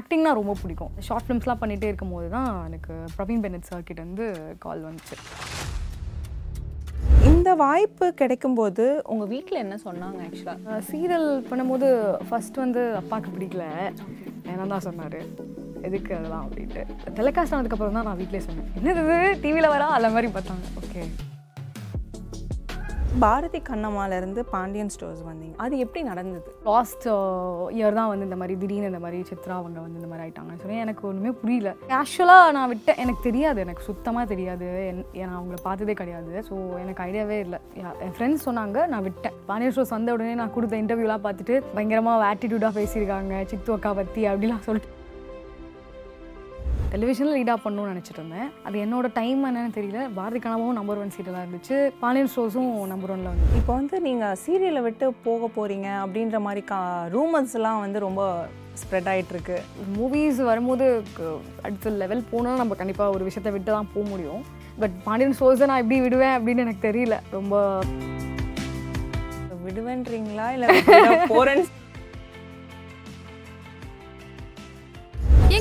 ஆக்டிங்னா ரொம்ப பிடிக்கும். ஷார்ட் ஃபிலிம்ஸ்லாம் பண்ணிகிட்டே இருக்கும்போது தான் எனக்கு பிரவீன் பெனட் சார் கிட்ட இருந்து கால் வந்துச்சு. இந்த வாய்ப்பு கிடைக்கும்போது உங்கள் வீட்டில் என்ன சொன்னாங்க ஆக்சுவலாக சீரியல் பண்ணும்போது ஃபர்ஸ்ட் வந்து அப்பாவுக்கு பிடிக்கல. ஏன்னா தான் சொன்னார்? எதுக்கு அதெல்லாம் அப்படின்ட்டு. டெலிகாஸ்ட் ஆனதுக்கப்புறம் தான் நான் வீட்டிலே சொன்னேன். என்னது டிவியில் வரா? அந்த மாதிரி பார்த்தாங்க. ஓகே பாரதி கண்ணம்மாலேருந்து பாண்டியன் ஸ்டோர்ஸ் வந்தீங்க. அது எப்படி நடந்தது? லாஸ்ட் இயர் uh, தான் வந்து இந்த மாதிரி திடீர்னு இந்த மாதிரி சித்ரா அவங்க வந்து இந்த மாதிரி ஆயிட்டாங்கன்னு சொல்லி எனக்கு ஒன்றுமே புரியல. கேஷுவலாக நான் விட்டேன் எனக்கு தெரியாது எனக்கு சுத்தமாக தெரியாது. என் நான் அவங்கள பார்த்ததே கிடையாது. ஸோ எனக்கு ஐடியாவே இல்லை. என் ஃப்ரெண்ட்ஸ் சொன்னாங்க நான் விட்டேன். பாண்டியன் ஸ்டோர்ஸ் வந்த உடனே நான் கொடுத்த இன்டர்வியூலாம் பார்த்துட்டு பயங்கரமாக ஆட்டிடியூடாக பேசியிருக்காங்க. சித்து அக்கா பற்றி அப்படிலாம் சொல்லிட்டு. டெலிவிஷனில் லீடாக பண்ணணும்னு நினச்சிட்டு இருந்தேன். அது என்னோட டைம் என்னன்னு தெரியல. பாரதி கனவும் நம்பர் ஒன் சீரியலாக இருந்துச்சு. பாண்டியன் ஷோஸும் நம்பர் ஒன்ல வந்து இப்போ வந்து நீங்கள் சீரியலை விட்டு போக போகிறீங்க அப்படின்ற மாதிரி கா ரூமர்ஸ்லாம் வந்து ரொம்ப ஸ்ப்ரெட் ஆயிட்டு இருக்கு மூவிஸ் வரும்போது அடுத்த லெவல் போனால் நம்ம கண்டிப்பாக ஒரு விஷயத்தை விட்டு தான் போக முடியும். பட் பாண்டியன் ஷோஸை நான் எப்படி விடுவேன் அப்படின்னு எனக்கு தெரியல. ரொம்ப விடுவேன்றீங்களா? இல்லை போகிறேன்னு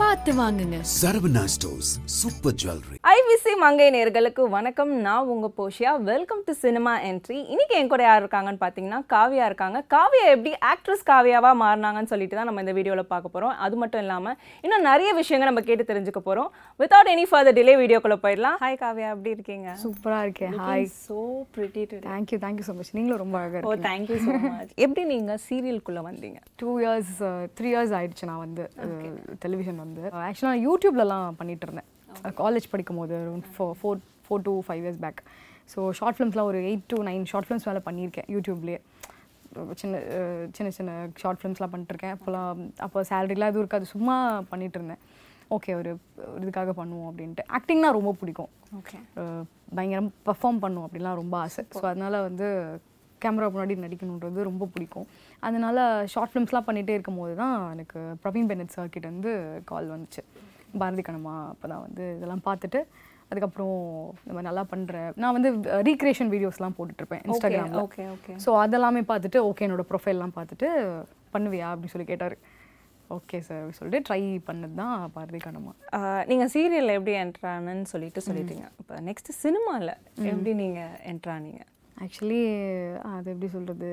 பார்த்து வாங்குங்க. Saravana Stores Super Jewelry. IVC மங்கை நேர்களுக்கு வணக்கம். நான் உங்கள் போஷியா. வெல்கம் டு சினிமா என்ட்ரி இன்னைக்கு என் கூட யார் இருக்காங்கன்னு பார்த்தீங்கன்னா காவியா இருக்காங்க. காவியா எப்படி ஆக்ட்ரஸ் காவியாவாக மாறினாங்கன்னு சொல்லிட்டு தான் நம்ம இந்த வீடியோவில் பார்க்க போகிறோம் அது மட்டும் இல்லாமல் இன்னும் நிறைய விஷயங்கள் நம்ம கேட்டு தெரிஞ்சுக்க போகிறோம் வித்தவுட் எனி ஃபர்தர் டிலே வீடியோக்குள்ளே போயிடலாம். ஹாய் காவியா. எப்படி இருக்கீங்க? சூப்பராக இருக்கேன். Hi so pretty too thank you thank you so much நீங்களும் ரொம்ப அழகாக ஓ தேங்க்யூ ஸோ மச் எப்படி நீங்கள் சீரியலுக்குள்ளே வந்தீங்க? டூ இயர்ஸ் த்ரீ இயர்ஸ் ஆயிடுச்சு நான் வந்து டெலிவிஷன் வந்து. ஆக்சுவலாக நான் யூடியூப்லலாம் பண்ணிட்டு இருந்தேன் காலேஜ் படிக்கும் போது four four four to five years back so short ஃபிலிம்ஸ்லாம் ஒரு eight to nine short films மேலே பண்ணியிருக்கேன் யூடியூப்லேயே. சின்ன அஹ், சின்ன சின்ன ஷார்ட் ஃபிலிம்ஸ்லாம் பண்ணிட்டுருக்கேன். அப்போலாம் அப்போ சேலரிலாம் எதுவும் இருக்காது. சும்மா பண்ணிட்டு இருந்தேன் ஓகே ஒரு இதுக்காக பண்ணுவோம் அப்படின்ட்டு. ஆக்டிங்னா ரொம்ப பிடிக்கும். ஓகே பயங்கரம் பெர்ஃபார்ம் பண்ணும் அப்படிலாம் ரொம்ப ஆசை. ஸோ அதனால் வந்து கேமரா முன்னாடி நடிக்கணுன்றது ரொம்ப பிடிக்கும். அதனால ஷார்ட் ஃபிலிம்ஸ்லாம் பண்ணிகிட்டே இருக்கும்போது தான் எனக்கு பிரவீன் பெனட் சார் கிட்ட இருந்து கால் வந்துச்சு. பாரதி கணமா அப்போ தான் வந்து இதெல்லாம் பார்த்துட்டு அதுக்கப்புறம் மாதிரி நல்லா பண்ணுற நான் வந்து ரீக்ரியேஷன் வீடியோஸ்லாம் போட்டுட்ருப்பேன் இன்ஸ்டாகிராமில் ஓகே ஓகே ஸோ அதெல்லாமே பார்த்துட்டு ஓகே என்னோட ப்ரொஃபைல்லாம் பார்த்துட்டு பண்ணுவியா அப்படின்னு சொல்லி கேட்டார். ஓகே சார் சொல்லிட்டு ட்ரை பண்ணது தான் பாரதி கணமா நீங்கள் சீரியலில் எப்படி என்ட்ரானன்னு சொல்லிட்டு சொல்லிட்டீங்க. இப்போ நெக்ஸ்ட் சினிமாவில் எப்படி நீங்கள் என்ட்ரானீங்க ஆக்சுவலி அது எப்படி சொல்கிறது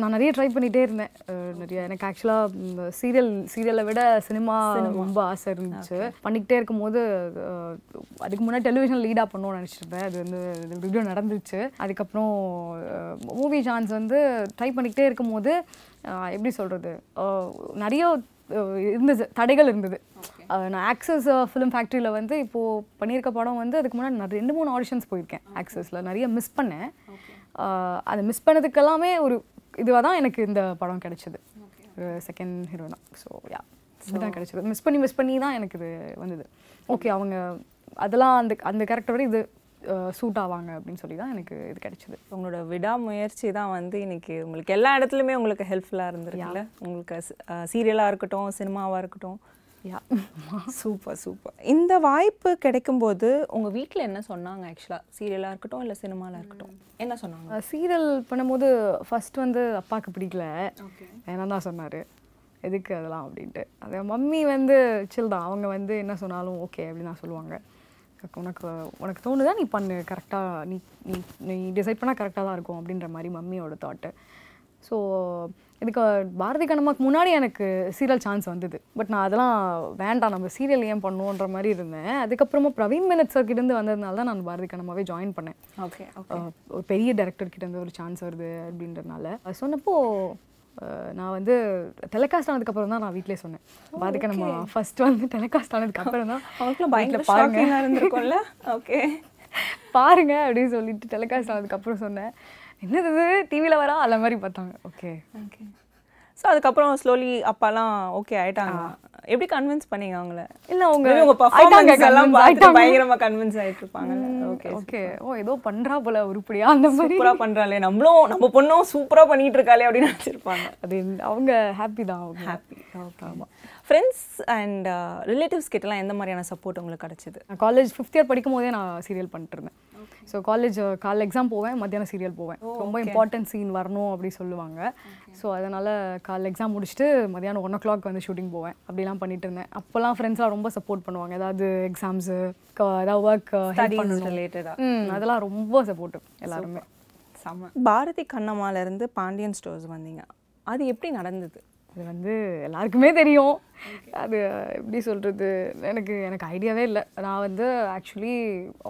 நான் நிறைய ட்ரை பண்ணிகிட்டே இருந்தேன். நிறைய எனக்கு ஆக்சுவலாக சீரியல் சீரியலை விட சினிமா ரொம்ப ஆசை இருந்துச்சு. பண்ணிக்கிட்டே இருக்கும்போது அதுக்கு முன்னாடி டெலிவிஷன் லீடாக பண்ணணும்னு நினச்சிருந்தேன். அது வந்து வீடியோ நடந்துச்சு அதுக்கப்புறம் மூவி சான்ஸ் வந்து ட்ரை பண்ணிக்கிட்டே இருக்கும்போது எப்படி சொல்கிறது நிறைய இருந்தது தடைகள் இருந்தது. நான் ஆக்சஸ் ஃபிலிம் ஃபேக்ட்ரியில் வந்து இப்போது பண்ணியிருக்க படம் வந்து அதுக்கு முன்னாடி நான் ரெண்டு மூணு ஆடிஷன்ஸ் போயிருக்கேன் ஆக்சஸில் நிறைய மிஸ் பண்ணேன். அதை மிஸ் பண்ணதுக்கு எல்லாமே ஒரு இதுவாக தான் எனக்கு இந்த படம் கிடைச்சது. ஒரு செகண்ட் ஹீரோனா ஸோ யா இதுதான் கிடைச்சது. மிஸ் பண்ணி மிஸ் பண்ணி தான் எனக்கு இது வந்தது. ஓகே அவங்க அதெல்லாம் அந்த அந்த கேரக்டரோட இது சூட் ஆவாங்க அப்படின்னு சொல்லி தான் எனக்கு இது கிடைச்சது. உங்களோட விடாமுயற்சி தான் வந்து இன்னைக்கு உங்களுக்கு எல்லா இடத்துலையுமே உங்களுக்கு ஹெல்ப்ஃபுல்லாக இருந்திருக்குல்ல? உங்களுக்கு சீரியலாக இருக்கட்டும் சினிமாவாக இருக்கட்டும் யா சூப்பர் சூப்பர் இந்த வாய்ப்பு கிடைக்கும்போது உங்கள் வீட்டில் என்ன சொன்னாங்க ஆக்சுவலாக சீரியலாக இருக்கட்டும் இல்லை சினிமாவில் இருக்கட்டும். என்ன சொன்னாங்க? சீரியல் பண்ணும்போது ஃபர்ஸ்ட் வந்து அப்பாவுக்கு பிடிக்கல. ஏன்னா தான் சொன்னார். எதுக்கு அதெல்லாம் அப்படின்ட்டு. அது மம்மி வந்து சில் தான். அவங்க வந்து என்ன சொன்னாலும் ஓகே அப்படின்னு தான் சொல்லுவாங்க. உனக்கு உனக்கு தோணுதா நீ பண்ணு. கரெக்டாக நீ நீ நீ டிசைட் பண்ணால் கரெக்டாக தான் இருக்கும் அப்படின்ற மாதிரி மம்மியோட தாட்டு ஸோ இதுக்கு பாரதி கண்ணம்மாக்கு முன்னாடி எனக்கு சீரியல் சான்ஸ் வந்தது. பட் நான் அதெல்லாம் வேண்டாம் நம்ம சீரியல் ஏன் பண்ணுவோன்ற மாதிரி இருந்தேன். அதுக்கப்புறமா பிரவீன் மெனட் சார் கிட்டேருந்து வந்ததுனால தான் நான் பாரதி கண்ணம்மாவே ஜாயின் பண்ணேன் ஓகே ஒரு பெரிய டேரக்டர் கிட்ட இருந்து ஒரு சான்ஸ் வருது அப்படின்றனால சொன்னப்போ நான் வந்து டெலிகாஸ்ட் ஆனதுக்கு அப்புறம் தான் நான் வீட்டிலே சொன்னேன். பாதிக்க நம்ம ஃபர்ஸ்ட் வந்து டெலிகாஸ்ட் ஆனதுக்கு அப்புறம் தான் வீட்ல பாருங்க. இருந்திருக்கும்ல. ஓகே பாருங்க அப்படின்னு சொல்லிட்டு டெலிகாஸ்ட் ஆனதுக்கு அப்புறம் சொன்னேன். என்னது டிவியில் வரா? அந்த மாதிரி பார்த்தாங்க. ஓகே ஓகே ஸோ அதுக்கப்புறம் ஸ்லோலி அப்பாலாம் ஓகே ஆயிட்டாங்க. எப்படி கன்வின்ஸ் பண்ணீங்க அவங்கள? இல்ல அவங்க உங்க பர்ஃபார்மன்ஸ் எல்லாம் ஆயிட்டாங்க. பயங்கரமா கன்வின்ஸ் ஆயிட்டு இருப்பாங்க ஓகே ஓகே ஓ ஏதோ பண்றா போல உருப்படியா? அந்த மாதிரி. சூப்பரா பண்றாளே. நம்மளும் நம்ம பொண்ணும் சூப்பரா பண்ணிட்டு இருக்காளே அப்படின்னு நினைச்சிருப்பாங்க. அது அவங்க ஹாப்பி தான் அவங்க. Happy okay friends and relatives கிட்டலாம் எந்த மாதிரியான சப்போர்ட் உங்களுக்கு கிடைச்சது? நான் காலேஜ் ஃபிஃப்த் இயர் படிக்கும் போதே நான் சீரியல் பண்ணிட்டு இருந்தேன். ஸோ காலேஜ் காலைல எக்ஸாம் போவேன் மத்தியானம் சீரியல் போவேன். ரொம்ப இம்பார்ட்டன்ட் சீன் வரணும் அப்படி சொல்லுவாங்க. ஸோ அதனால் காலைல எக்ஸாம் முடிச்சுட்டு மத்தியானம் ஒன் ஓ கிளாக் வந்து ஷூட்டிங் போவேன். அப்படிலாம் பண்ணிட்டு இருந்தேன். அப்போல்லாம் ஃப்ரெண்ட்ஸ்லாம் ரொம்ப சப்போர்ட் பண்ணுவாங்க. ஏதாவது எக்ஸாம்ஸு ஏதாவது ஒர்க் ஹெல்ப் ஸ்டடீஸ் பண்ணணும். ரிலேட்டடா ம் அதெல்லாம் ரொம்ப சப்போர்ட்டிவ் எல்லாருமே. செம்ம பாரதி கண்ணம்மால இருந்து பாண்டியன் ஸ்டோர்ஸ் வந்தீங்க. அது எப்படி நடந்தது? அது வந்து எல்லாருக்குமே தெரியும். அது எப்படி சொல்கிறது எனக்கு எனக்கு ஐடியாவே இல்லை. நான் வந்து ஆக்சுவலி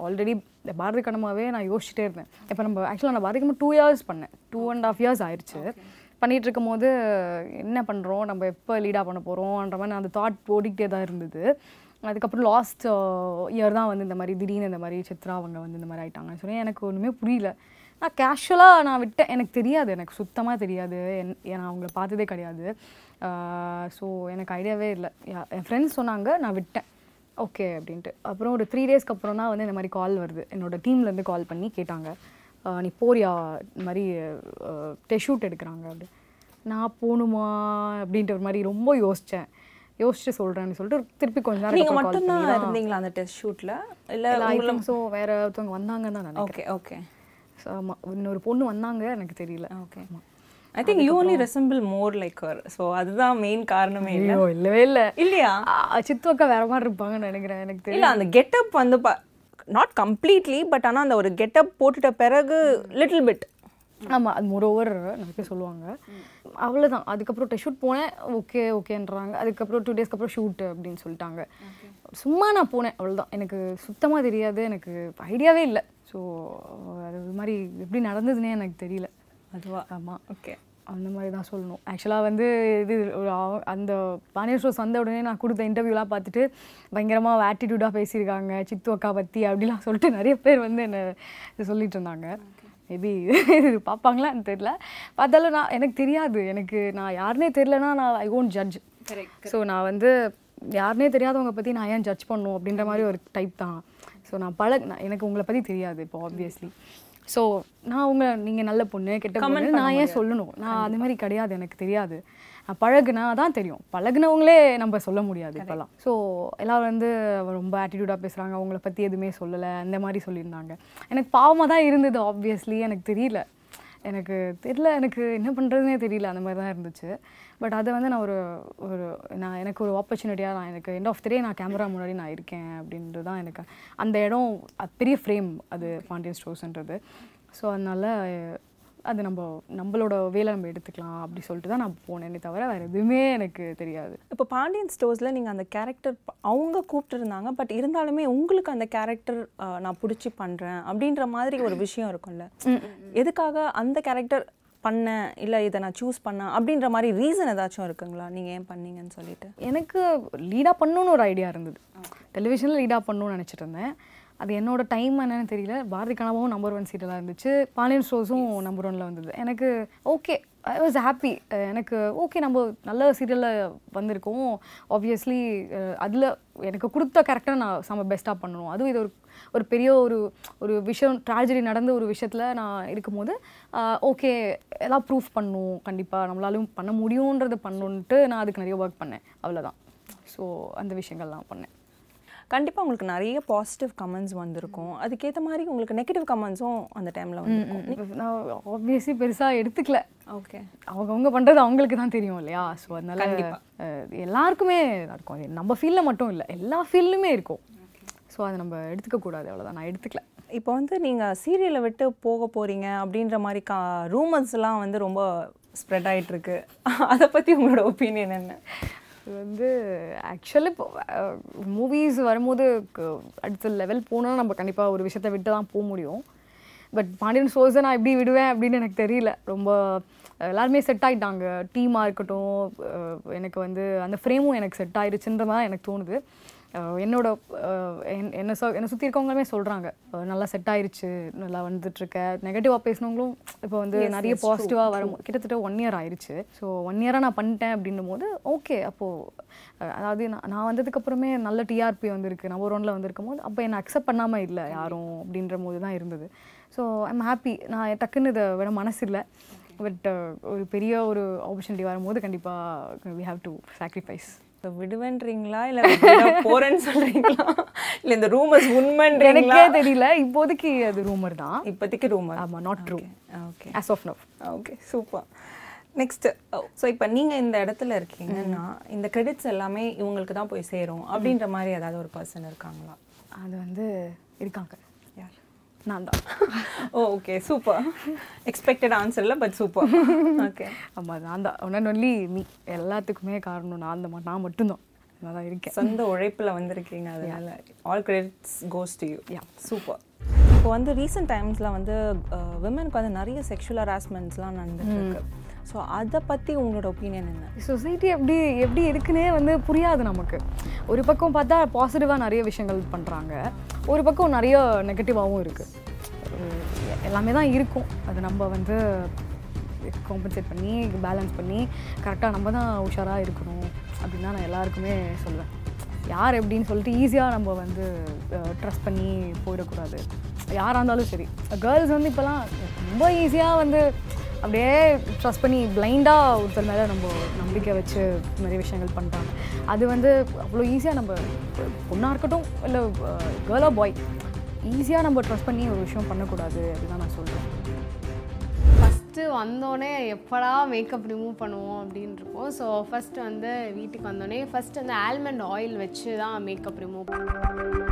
ஆல்ரெடி பாரதி கண்ணமாவே நான் யோசிச்சுட்டே இருந்தேன். இப்போ நம்ம ஆக்சுவலாக நான் பாரதி கண்ணமா டூ இயர்ஸ் பண்ணேன் டூ அண்ட் ஆஃப் இயர்ஸ் ஆயிடுச்சு பண்ணிட்டு இருக்கும் போது என்ன பண்ணுறோம் நம்ம எப்போ லீடாக பண்ண போகிறோம்ன்ற மாதிரி அந்த தாட் ஓடிக்கிட்டே தான் இருந்தது. அதுக்கப்புறம் லாஸ்ட் இயர் தான் வந்து இந்த மாதிரி திடீர்னு இந்த மாதிரி சித்ரா அவங்க வந்து இந்த மாதிரி ஆயிட்டாங்கன்னு சொல்லி எனக்கு ஒன்றுமே புரியல. நான் கேஷுவலாக நான் விட்டேன். எனக்கு தெரியாது. எனக்கு சுத்தமாக தெரியாது. என் நான் அவங்கள பார்த்ததே கிடையாது. ஸோ எனக்கு ஐடியாவே இல்லை. என் ஃப்ரெண்ட்ஸ் சொன்னாங்க நான் விட்டேன். ஓகே அப்படின்ட்டு. அப்புறம் ஒரு த்ரீ டேஸ்க்கு அப்புறம் தான் வந்து இந்த மாதிரி கால் வருது. என்னோட டீம்லேருந்து கால் பண்ணி கேட்டாங்க. நீ போறியா? இந்த மாதிரி டெஷூட் எடுக்கிறாங்க அப்படி. நான் போகணுமா அப்படின்ட்டு ஒரு மாதிரி ரொம்ப யோசித்தேன் யோசிச்சு சொல்கிறேன்னு சொல்லிட்டு திருப்பி கொஞ்ச நேரம் நீங்க அப்புறம் call மட்டும்தான் இருந்தீங்களா அந்த டெஸ்ட் ஷூட்ல இல்ல ஸோ வேற ஒருத்தவங்க வந்தாங்க தான் ஓகே ஓகே ஆமா இன்னொரு பொண்ணு வந்தாங்க எனக்கு தெரியல. Okay I think you only resemble more like her. So அதுதான் மெயின் காரணமே இல்ல. இல்லவே இல்லை. இல்லையா? சித்து அக்கா வேற மாதிரி இருப்பாங்கன்னு நினைக்கிறேன் எனக்கு தெரியல. அந்த கெட்டப் வந்து நாட் கம்ப்ளீட்லி பட் ஆனா அந்த ஒரு கெட்டப் போட்டுட்ட பிறகு லிட்டில் பிட் ஆமாம் அது மோரோவர் நிறைய பேர் சொல்லுவாங்க. அவ்வளோதான் அதுக்கப்புறம் ஷூட் போனேன். ஓகே ஓகேன்றாங்க அதுக்கப்புறம் டூ டேஸ்க்கு அப்புறம் ஷூட் அப்படின்னு சொல்லிட்டாங்க. சும்மா நான் போனேன். அவ்வளோதான் எனக்கு சுத்தமாக தெரியாது. எனக்கு ஐடியாவே இல்லை. ஸோ அது ஒரு மாதிரி எப்படி நடந்ததுன்னே எனக்கு தெரியல. அதுவா? ஆமாம் ஓகே அந்த மாதிரி தான் சொல்லணும். ஆக்சுவலாக வந்து இது அந்த பாண்டியன் ஷோஸ் வந்த உடனே நான் கொடுத்த இன்டர்வியூலாம் பார்த்துட்டு பயங்கரமாக ஆட்டிடியூடாக பேசியிருக்காங்க. சித்து அக்கா பற்றி அப்படிலாம் சொல்லிட்டு நிறைய பேர் வந்து என்ன இது சொல்லிட்டு இருந்தாங்க. மேபி இது பார்ப்பாங்களான்னு தெரியல. பார்த்தாலும் நான் எனக்கு தெரியாது. எனக்கு நான் யாருனே தெரிலனா நான் ஐ ஓன்ட் ஜட்ஜ் ஸோ நான் வந்து யாருனே தெரியாதவங்க பற்றி நான் ஏன் ஜட்ஜ் பண்ணும் அப்படின்ற மாதிரி ஒரு டைப் தான். ஸோ நான் பழ நான் எனக்கு உங்களை பற்றி தெரியாது இப்போ ஆப்வியஸ்லி ஸோ நான் உங்களை நீங்கள் நல்ல பொண்ணு கெட்ட பொண்ணு நான் ஏன் சொல்லணும்? நான் அந்த மாதிரி கிடையாது எனக்கு தெரியாது. பழகுனா தான் தெரியும். பழகுனவங்களே நம்ம சொல்ல முடியாது இப்போல்லாம். ஸோ எல்லாரும் வந்து ரொம்ப ஆட்டிடியூடாக பேசுகிறாங்க அவங்கள பற்றி எதுவுமே சொல்லலை. அந்த மாதிரி சொல்லியிருந்தாங்க. எனக்கு பாவமாக தான் இருந்தது ஆப்வியஸ்லி எனக்கு தெரியல. எனக்கு தெரியல. எனக்கு என்ன பண்ணுறதுனே தெரியல. அந்த மாதிரி தான் இருந்துச்சு. பட் அதை வந்து நான் ஒரு ஒரு நான் எனக்கு ஒரு ஆப்பர்ச்சுனிட்டியாக நான் எனக்கு எண்ட் ஆஃப் த டே நான் கேமரா முன்னாடி நான் இருக்கேன் அப்படின்றது தான் எனக்கு. அந்த இடம் அது பெரிய ஃப்ரேம் அது பாண்டியன் ஸ்டோர்ஸ்ன்றது ஸோ அதனால அது நம்ம நம்மளோட வேலை நம்ம எடுத்துக்கலாம் அப்படி சொல்லிட்டு தான் நான் போனேனே தவிர வேறு எதுவுமே எனக்கு தெரியாது. இப்போ பாண்டியன் ஸ்டோர்ஸில் நீங்கள் அந்த கேரக்டர் அவங்க கூப்பிட்டுருந்தாங்க பட் இருந்தாலுமே உங்களுக்கு அந்த கேரக்டர் நான் பிடிச்சி பண்ணுறேன் அப்படின்ற மாதிரி ஒரு விஷயம் இருக்கும்ல. எதுக்காக அந்த கேரக்டர் பண்ணேன் இல்லை இதை நான் சூஸ் பண்ணேன் அப்படின்ற மாதிரி ரீசன் ஏதாச்சும் இருக்குங்களா? நீங்கள் ஏன் பண்ணீங்கன்னு சொல்லிட்டு? எனக்கு லீடாக பண்ணணும்னு ஒரு ஐடியா இருந்தது. டெலிவிஷனில் லீடாக பண்ணணும்னு நினச்சிட்டு இருந்தேன். அது என்னோட டைம் என்னன்னு தெரியல. பாரதி கனவும் நம்பர் ஒன் சீரியலாக இருந்துச்சு. பாண்டியன் ஸ்டோர்ஸும் நம்பர் ஒன்ல வந்தது. எனக்கு ஓகே ஐ வாஸ் ஹாப்பி எனக்கு ஓகே நம்ம நல்ல சீரியலில் வந்திருக்கோம். ஆப்வியஸ்லி அதில் எனக்கு கொடுத்த கேரக்டர் நான் செம்ம பெஸ்ட்டாக பண்ணணும் அதுவும் இது ஒரு ஒரு பெரிய ஒரு ஒரு விஷயம் ட்ராஜடி நடந்த ஒரு விஷயத்தில் நான் இருக்கும்போது ஓகே எல்லாம் ப்ரூஃப் பண்ணணும் கண்டிப்பாக நம்மளாலும் பண்ண முடியுன்றதை பண்ணணுன்ட்டு நான் அதுக்கு நிறைய ஒர்க் பண்ணேன். அவ்வளோதான் ஸோ அந்த விஷயங்கள்லாம் பண்ணேன். கண்டிப்பாக உங்களுக்கு நிறைய பாசிட்டிவ் கமெண்ட்ஸ் வந்திருக்கும். அதுக்கேற்ற மாதிரி உங்களுக்கு நெகட்டிவ் கமெண்ட்ஸும் அந்த டைமில் வந்திருக்கும். நான் ஆப்வியஸ்லி பெருசாக எடுத்துக்கல. ஓகே அவங்கவுங்க பண்ணுறது அவங்களுக்கு தான் தெரியும் இல்லையா? ஸோ அதனால எல்லாருக்குமே இருக்கும். நம்ம ஃபீல்டில் மட்டும் இல்லை. எல்லா ஃபீல்டுமே இருக்கும். ஸோ அதை நம்ம எடுத்துக்க கூடாது. அவ்வளோதான் நான் எடுத்துக்கல. இப்போ வந்து நீங்கள் சீரியலை விட்டு போக போகிறீங்க அப்படின்ற மாதிரி கா ரூமர்ஸ்லாம் வந்து ரொம்ப ஸ்ப்ரெட் ஆயிட்டு இருக்கு. அதை பற்றி உங்களோட ஒப்பீனியன் என்ன? இது வந்து ஆக்சுவலி இப்போ மூவிஸ் வரும்போது அடுத்த லெவல் போனால் நம்ம கண்டிப்பாக ஒரு விஷயத்த விட்டு தான் போக முடியும். பட் பாண்டியன் ஷோஸை நான் எப்படி விடுவேன் அப்படின்னு எனக்கு தெரியல. ரொம்ப எல்லாருமே செட் ஆகிட்டாங்க டீமாக இருக்கட்டும் எனக்கு வந்து அந்த ஃப்ரேமும் எனக்கு செட் ஆயிருச்சுன்ற தான் எனக்கு தோணுது. என்னோட என்னை சொ என்னை சுற்றி இருக்கவங்களுமே சொல்கிறாங்க நல்லா செட் ஆயிருச்சு நல்லா வந்துட்டுருக்க. நெகட்டிவாக பேசினவங்களும் இப்போ வந்து நிறைய பாசிட்டிவாக வரும் கிட்டத்தட்ட ஒன் இயர் ஆயிருச்சு. ஸோ ஒன் இயராக நான் பண்ணிட்டேன் அப்படின்னும் போது ஓகே அப்போது அதாவது நான் நான் வந்ததுக்கப்புறமே நல்ல டிஆர்பி வந்திருக்கு. நம்பர் ஒன்ல வந்திருக்கும் போது அப்போ என்னை அக்செப்ட் பண்ணாமல் இல்லை யாரும் அப்படின்ற போது தான் இருந்தது. ஸோ ஐம் ஹாப்பி நான் டக்குன்னு இதை விட மனசு இல்லை பட் ஒரு பெரிய ஒரு ஆப்பர்ச்சுனிட்டி வரும்போது கண்டிப்பாக வி ஹாவ் டு சாக்ரிஃபைஸ் விடுவேன்றீங்களா? இல்லை போறேன்னு சொல்றீங்களா? இல்லை இந்த ரூமர்ஸ் உண்மைன்றீங்களா? எனக்கே தெரியல. இப்போதைக்கு அது ரூமர் தான். இப்போதைக்கு ரூமர் ஆமா not true okay as of now okay super next so இப்போ நீங்கள் இந்த இடத்துல இருக்கீங்கன்னா இந்த கிரெடிட்ஸ் எல்லாமே இவங்களுக்கு தான் போய் சேரும். அப்படின்ற மாதிரி ஏதாவது ஒரு பர்சன் இருக்காங்களா? அது வந்து இருக்காங்க. நான் தான். Oh okay super expected answer இல்லை பட் சூப்பர் ஓகே ஆமா நான் தான். ஒன் அண்ட் ஒன்லி மீ எல்லாத்துக்குமே காரணம் நான் தான். நான் மட்டும்தான். நான் தான் இருக்கேன். சொந்த உழைப்பில் வந்திருக்கீங்க அதனால. All credits goes to you Yeah. Super இப்போ வந்து ரீசெண்ட் டைம்ஸில் வந்து விமனுக்கு வந்து நிறைய செக்ஷுவல் ஹராஸ்மெண்ட்ஸ்லாம் நடந்துட்டு இருக்கு ஸோ அதை பற்றி உங்களோட ஒப்பீனியன் என்ன? சொசைட்டி எப்படி எப்படி இருக்குன்னே வந்து புரியாது நமக்கு. ஒரு பக்கம் பார்த்தா பாசிட்டிவாக நிறைய விஷயங்கள் பண்ணுறாங்க ஒரு பக்கம் நிறைய நெகட்டிவாகவும் இருக்குது எல்லாமே தான் இருக்கும். அது நம்ம வந்து காம்பன்சேட் பண்ணி பேலன்ஸ் பண்ணி கரெக்டாக நம்ம தான் உஷாராக இருக்கணும் அப்படின்னு தான் நான் எல்லாருக்குமே சொல்லுவேன் யார் எப்படின்னு சொல்லிட்டு ஈஸியாக நம்ம வந்து ட்ரஸ்ட் பண்ணி போயிடக்கூடாது. யாராக இருந்தாலும் சரி. கேர்ள்ஸ் வந்து இப்போலாம் ரொம்ப ஈஸியாக வந்து அப்படியே ட்ரஸ்ட் பண்ணி பிளைண்டாக ஒருத்தர் மேலே நம்ம நம்பிக்கை வச்சு நிறைய விஷயங்கள் பண்ணுறாங்க அது வந்து அவ்வளோ ஈஸியாக நம்ம பொண்ணாக இருக்கட்டும் இல்லை கேர்ளாக பாய் ஈஸியாக நம்ம ட்ரஸ்ட் பண்ணி ஒரு விஷயம் பண்ணக்கூடாது அதுதான் நான் சொல்கிறேன் ஃபஸ்ட்டு வந்தோடனே எப்படா மேக்கப் ரிமூவ் பண்ணுவோம் அப்படின்னு இருக்கும் ஸோ ஃபஸ்ட்டு வந்து வீட்டுக்கு வந்தோடனே ஃபஸ்ட் வந்து ஆல்மண்ட் ஆயில் வச்சு தான் மேக்கப் ரிமூவ் பண்ணுவோம்.